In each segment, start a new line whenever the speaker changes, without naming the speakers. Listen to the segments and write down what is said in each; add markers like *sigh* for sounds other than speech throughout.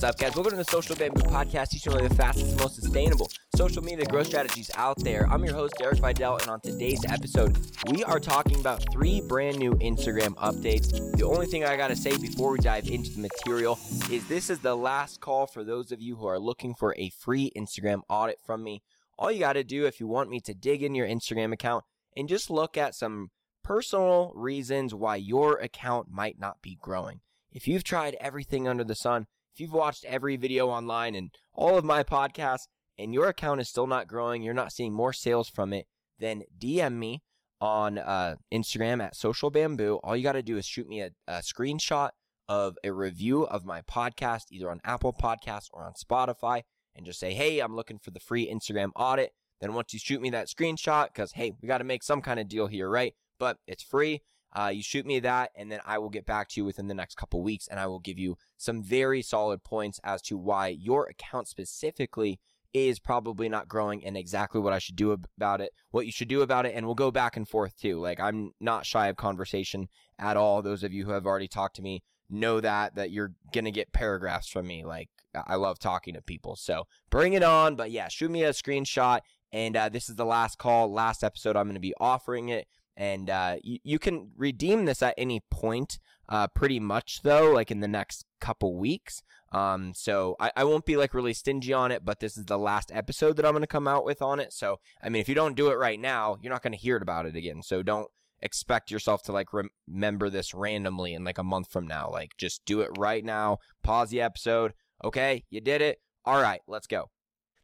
What's up, guys? Welcome to the Social Bamboo Podcast, teaching you the fastest, most sustainable social media growth strategies out there. I'm your host, Derek Videll, and on today's episode, we are talking about three brand new Instagram updates. The only thing I gotta say before we dive into the material is this is the last call for those of you who are looking for a free Instagram audit from me. All you gotta do if you want me to dig in your Instagram account and just look at some personal reasons why your account might not be growing. If you've tried everything under the sun, if you've watched every video online and all of my podcasts, and your account is still not growing, you're not seeing more sales from it, then DM me on uh, Instagram at Social Bamboo. All you got to do is shoot me a, a screenshot of a review of my podcast, either on Apple Podcasts or on Spotify, and just say, hey, I'm looking for the free Instagram audit. Then once you shoot me that screenshot, because hey, we got to make some kind of deal here, right? But it's free. Uh, you shoot me that, and then I will get back to you within the next couple weeks, and I will give you some very solid points as to why your account specifically is probably not growing and exactly what I should do about it, what you should do about it, and we'll go back and forth too. Like I'm not shy of conversation at all. Those of you who have already talked to me know that that you're gonna get paragraphs from me. Like I love talking to people, so bring it on. But yeah, shoot me a screenshot. And uh, this is the last call, last episode. I'm going to be offering it and uh, you, you can redeem this at any point uh, pretty much though like in the next couple weeks. Um, so I, I won't be like really stingy on it but this is the last episode that i'm going to come out with on it. So i mean if you don't do it right now you're not going to hear about it again. So don't expect yourself to like remember this randomly in like a month from now. Like just do it right now. Pause the episode. Okay you did it. All right let's go.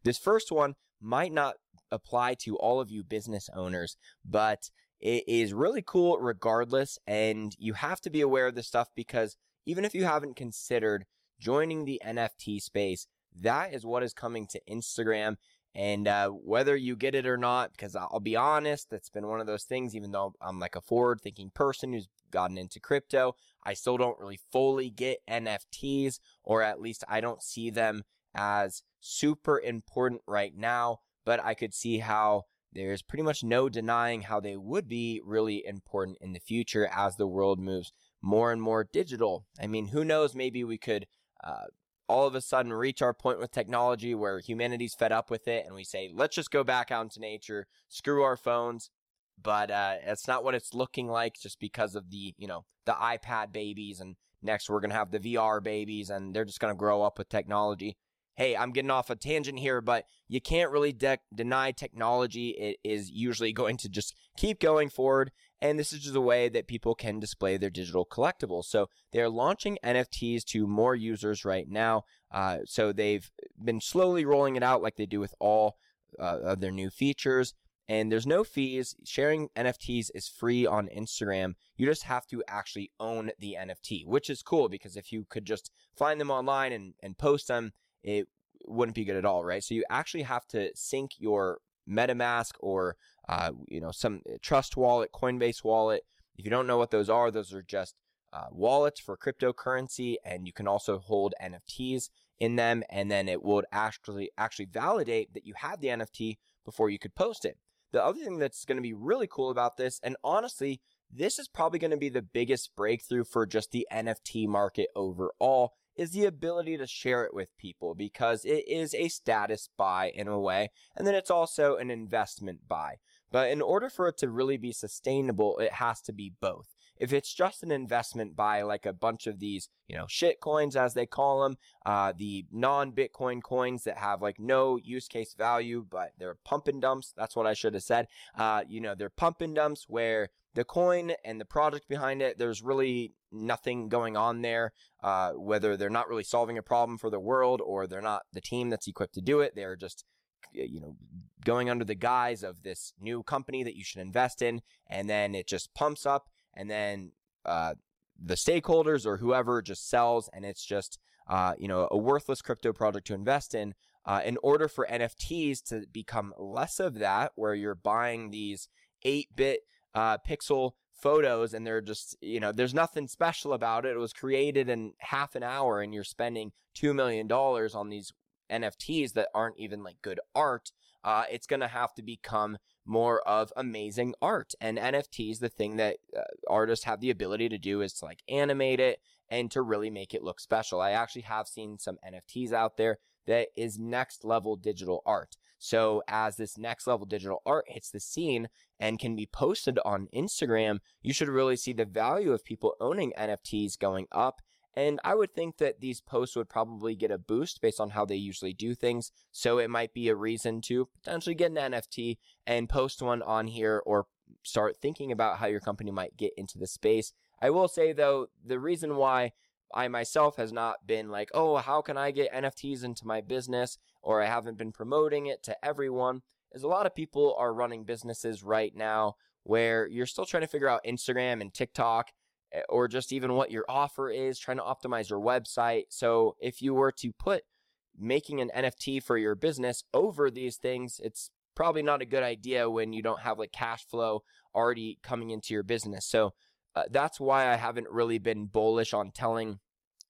This first one might not apply to all of you business owners but it is really cool regardless. And you have to be aware of this stuff because even if you haven't considered joining the NFT space, that is what is coming to Instagram. And uh, whether you get it or not, because I'll be honest, it's been one of those things, even though I'm like a forward thinking person who's gotten into crypto, I still don't really fully get NFTs, or at least I don't see them as super important right now. But I could see how there's pretty much no denying how they would be really important in the future as the world moves more and more digital. I mean, who knows? Maybe we could uh, all of a sudden reach our point with technology where humanity's fed up with it and we say, let's just go back out into nature, screw our phones. But uh, it's not what it's looking like just because of the, you know, the iPad babies. And next we're going to have the VR babies and they're just going to grow up with technology hey, I'm getting off a tangent here, but you can't really de- deny technology. It is usually going to just keep going forward. And this is just a way that people can display their digital collectibles. So they're launching NFTs to more users right now. Uh, so they've been slowly rolling it out like they do with all uh, of their new features. And there's no fees. Sharing NFTs is free on Instagram. You just have to actually own the NFT, which is cool because if you could just find them online and, and post them, it wouldn't be good at all, right? So you actually have to sync your MetaMask or uh, you know some uh, Trust Wallet, Coinbase Wallet. If you don't know what those are, those are just uh, wallets for cryptocurrency, and you can also hold NFTs in them, and then it would actually actually validate that you have the NFT before you could post it. The other thing that's going to be really cool about this, and honestly, this is probably going to be the biggest breakthrough for just the NFT market overall, is the ability to share it with people because it is a status buy in a way, and then it's also an investment buy. But in order for it to really be sustainable, it has to be both. If it's just an investment buy, like a bunch of these, you know, shit coins as they call them, uh, the non-Bitcoin coins that have like no use case value, but they're pump and dumps. That's what I should have said. Uh, you know, they're pump and dumps where the coin and the project behind it, there's really nothing going on there. Uh, whether they're not really solving a problem for the world or they're not the team that's equipped to do it, they're just you know going under the guise of this new company that you should invest in, and then it just pumps up, and then uh, the stakeholders or whoever just sells, and it's just uh, you know a worthless crypto project to invest in. Uh, in order for NFTs to become less of that, where you're buying these eight bit uh, pixel photos and they're just you know there's nothing special about it it was created in half an hour and you're spending $2 million on these nfts that aren't even like good art uh, it's going to have to become more of amazing art and nfts the thing that uh, artists have the ability to do is to like animate it and to really make it look special. I actually have seen some NFTs out there that is next level digital art. So as this next level digital art hits the scene and can be posted on Instagram, you should really see the value of people owning NFTs going up. And I would think that these posts would probably get a boost based on how they usually do things. So it might be a reason to potentially get an NFT and post one on here or start thinking about how your company might get into the space. I will say though, the reason why I myself has not been like, oh, how can I get NFTs into my business? Or I haven't been promoting it to everyone. Is a lot of people are running businesses right now where you're still trying to figure out Instagram and TikTok or just even what your offer is, trying to optimize your website. So if you were to put making an NFT for your business over these things, it's probably not a good idea when you don't have like cash flow already coming into your business. So uh, that's why I haven't really been bullish on telling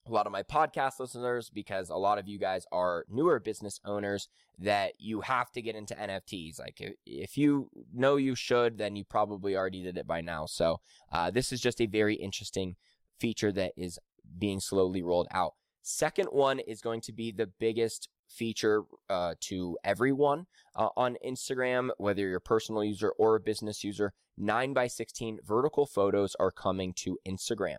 a lot of my podcast listeners because a lot of you guys are newer business owners that you have to get into NFTs. Like if you know you should, then you probably already did it by now. So uh, this is just a very interesting feature that is being slowly rolled out. Second one is going to be the biggest feature uh, to everyone uh, on Instagram, whether you're a personal user or a business user. 9 by 16 vertical photos are coming to Instagram.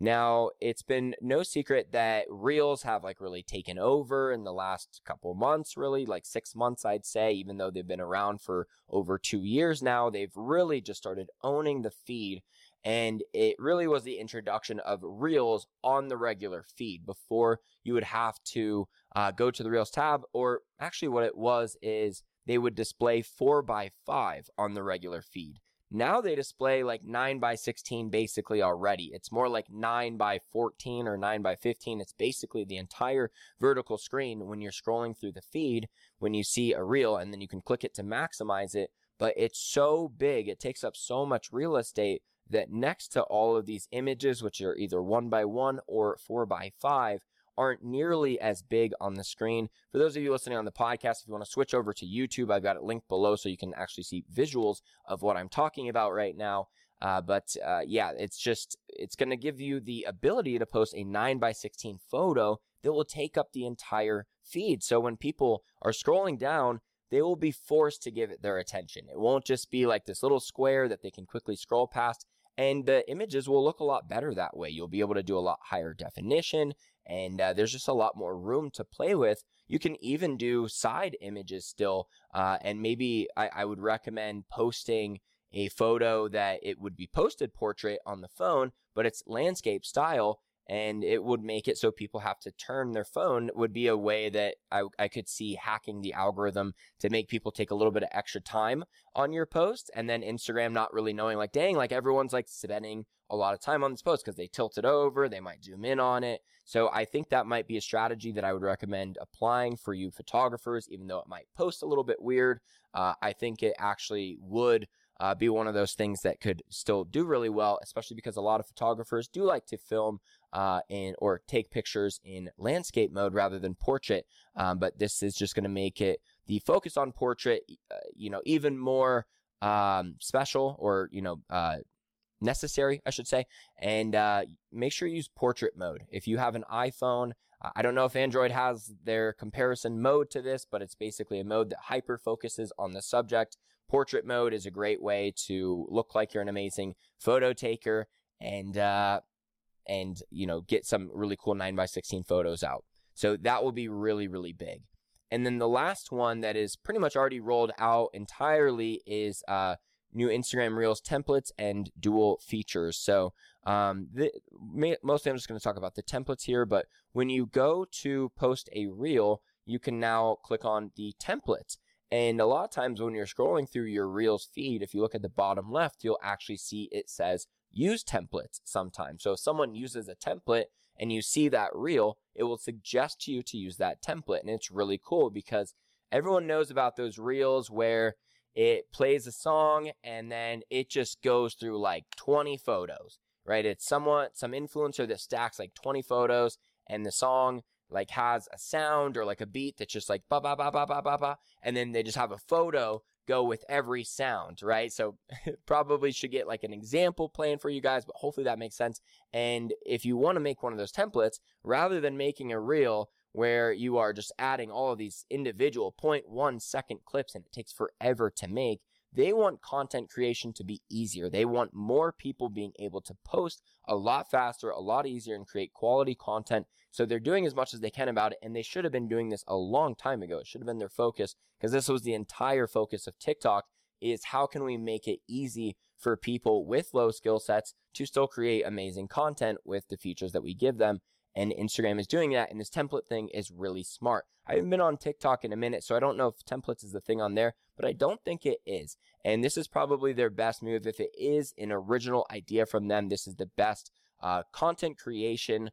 Now, it's been no secret that Reels have like really taken over in the last couple months, really, like six months, I'd say, even though they've been around for over two years now. They've really just started owning the feed and it really was the introduction of Reels on the regular feed. Before you would have to uh, go to the Reels tab, or actually, what it was is they would display 4 by 5 on the regular feed. Now they display like 9 by 16 basically already. It's more like 9 by 14 or 9 by 15. It's basically the entire vertical screen when you're scrolling through the feed when you see a reel and then you can click it to maximize it. But it's so big, it takes up so much real estate that next to all of these images, which are either one by one or four by five, aren't nearly as big on the screen. For those of you listening on the podcast, if you want to switch over to YouTube, I've got it linked below so you can actually see visuals of what I'm talking about right now. Uh, but uh, yeah, it's just, it's going to give you the ability to post a 9 by 16 photo that will take up the entire feed. So when people are scrolling down, they will be forced to give it their attention. It won't just be like this little square that they can quickly scroll past and the images will look a lot better that way. You'll be able to do a lot higher definition, and uh, there's just a lot more room to play with. You can even do side images still, uh, and maybe I, I would recommend posting a photo that it would be posted portrait on the phone, but it's landscape style and it would make it so people have to turn their phone would be a way that I, I could see hacking the algorithm to make people take a little bit of extra time on your post and then instagram not really knowing like dang like everyone's like spending a lot of time on this post because they tilt it over they might zoom in on it so i think that might be a strategy that i would recommend applying for you photographers even though it might post a little bit weird uh, i think it actually would uh, be one of those things that could still do really well, especially because a lot of photographers do like to film uh, in or take pictures in landscape mode rather than portrait. Um, but this is just going to make it the focus on portrait, uh, you know, even more um, special or you know uh, necessary, I should say. And uh, make sure you use portrait mode. If you have an iPhone, I don't know if Android has their comparison mode to this, but it's basically a mode that hyper focuses on the subject portrait mode is a great way to look like you're an amazing photo taker and uh, and you know get some really cool 9 by 16 photos out so that will be really really big and then the last one that is pretty much already rolled out entirely is uh, new instagram reels templates and dual features so um, the, mostly i'm just going to talk about the templates here but when you go to post a reel you can now click on the templates and a lot of times when you're scrolling through your Reels feed, if you look at the bottom left, you'll actually see it says use templates sometimes. So if someone uses a template and you see that reel, it will suggest to you to use that template. And it's really cool because everyone knows about those reels where it plays a song and then it just goes through like 20 photos, right? It's somewhat some influencer that stacks like 20 photos and the song like has a sound or like a beat that's just like ba ba ba ba ba ba ba, and then they just have a photo go with every sound, right? So *laughs* probably should get like an example plan for you guys, but hopefully that makes sense. And if you want to make one of those templates, rather than making a reel where you are just adding all of these individual 0.1 second clips and it takes forever to make, they want content creation to be easier. They want more people being able to post a lot faster, a lot easier, and create quality content. So they're doing as much as they can about it. And they should have been doing this a long time ago. It should have been their focus because this was the entire focus of TikTok is how can we make it easy for people with low skill sets to still create amazing content with the features that we give them. And Instagram is doing that. And this template thing is really smart. I haven't been on TikTok in a minute, so I don't know if templates is the thing on there, but I don't think it is. And this is probably their best move. If it is an original idea from them, this is the best uh, content creation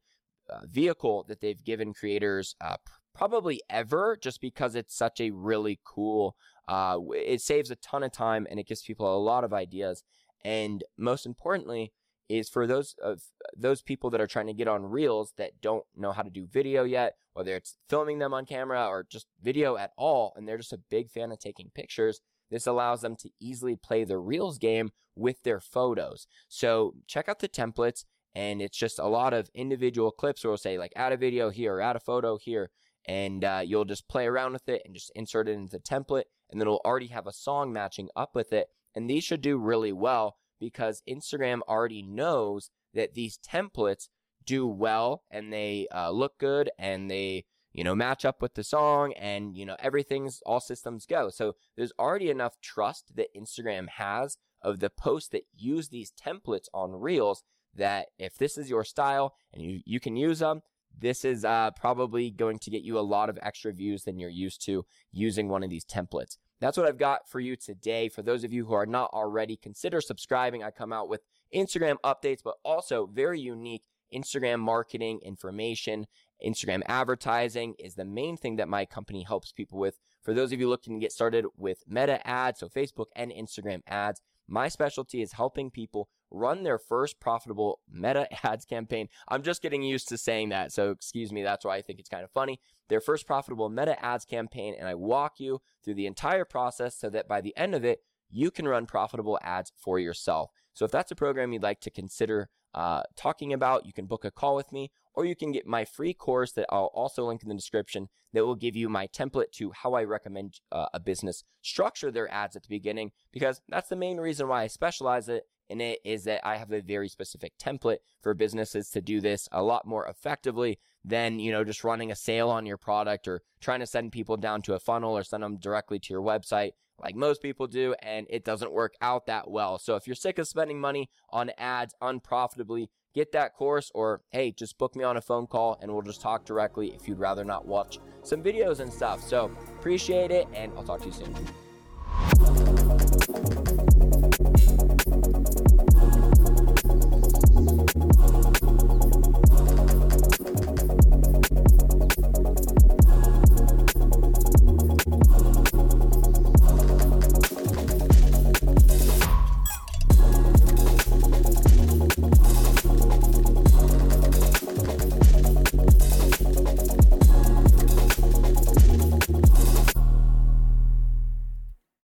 uh, vehicle that they've given creators uh, probably ever, just because it's such a really cool. Uh, it saves a ton of time and it gives people a lot of ideas. And most importantly, is for those of those people that are trying to get on reels that don't know how to do video yet, whether it's filming them on camera or just video at all, and they're just a big fan of taking pictures. This allows them to easily play the reels game with their photos. So check out the templates, and it's just a lot of individual clips where we'll say like add a video here or add a photo here, and uh, you'll just play around with it and just insert it into the template, and then it'll already have a song matching up with it. And these should do really well because Instagram already knows that these templates do well and they uh, look good and they you know match up with the song and you know everything's all systems go. So there's already enough trust that instagram has of the posts that use these templates on reels that if this is your style and you, you can use them this is uh, probably going to get you a lot of extra views than you're used to using one of these templates that's what I've got for you today. For those of you who are not already, consider subscribing. I come out with Instagram updates, but also very unique Instagram marketing information. Instagram advertising is the main thing that my company helps people with. For those of you looking to get started with meta ads, so Facebook and Instagram ads, my specialty is helping people run their first profitable meta *laughs* ads campaign. I'm just getting used to saying that, so excuse me, that's why I think it's kind of funny. Their first profitable meta ads campaign, and I walk you through the entire process so that by the end of it, you can run profitable ads for yourself. So if that's a program you'd like to consider uh, talking about, you can book a call with me, or you can get my free course that I'll also link in the description that will give you my template to how I recommend uh, a business structure their ads at the beginning, because that's the main reason why I specialize it in it is that I have a very specific template for businesses to do this a lot more effectively than, you know, just running a sale on your product or trying to send people down to a funnel or send them directly to your website like most people do, and it doesn't work out that well. So if you're sick of spending money on ads unprofitably, get that course or hey, just book me on a phone call and we'll just talk directly if you'd rather not watch some videos and stuff. So appreciate it, and I'll talk to you soon.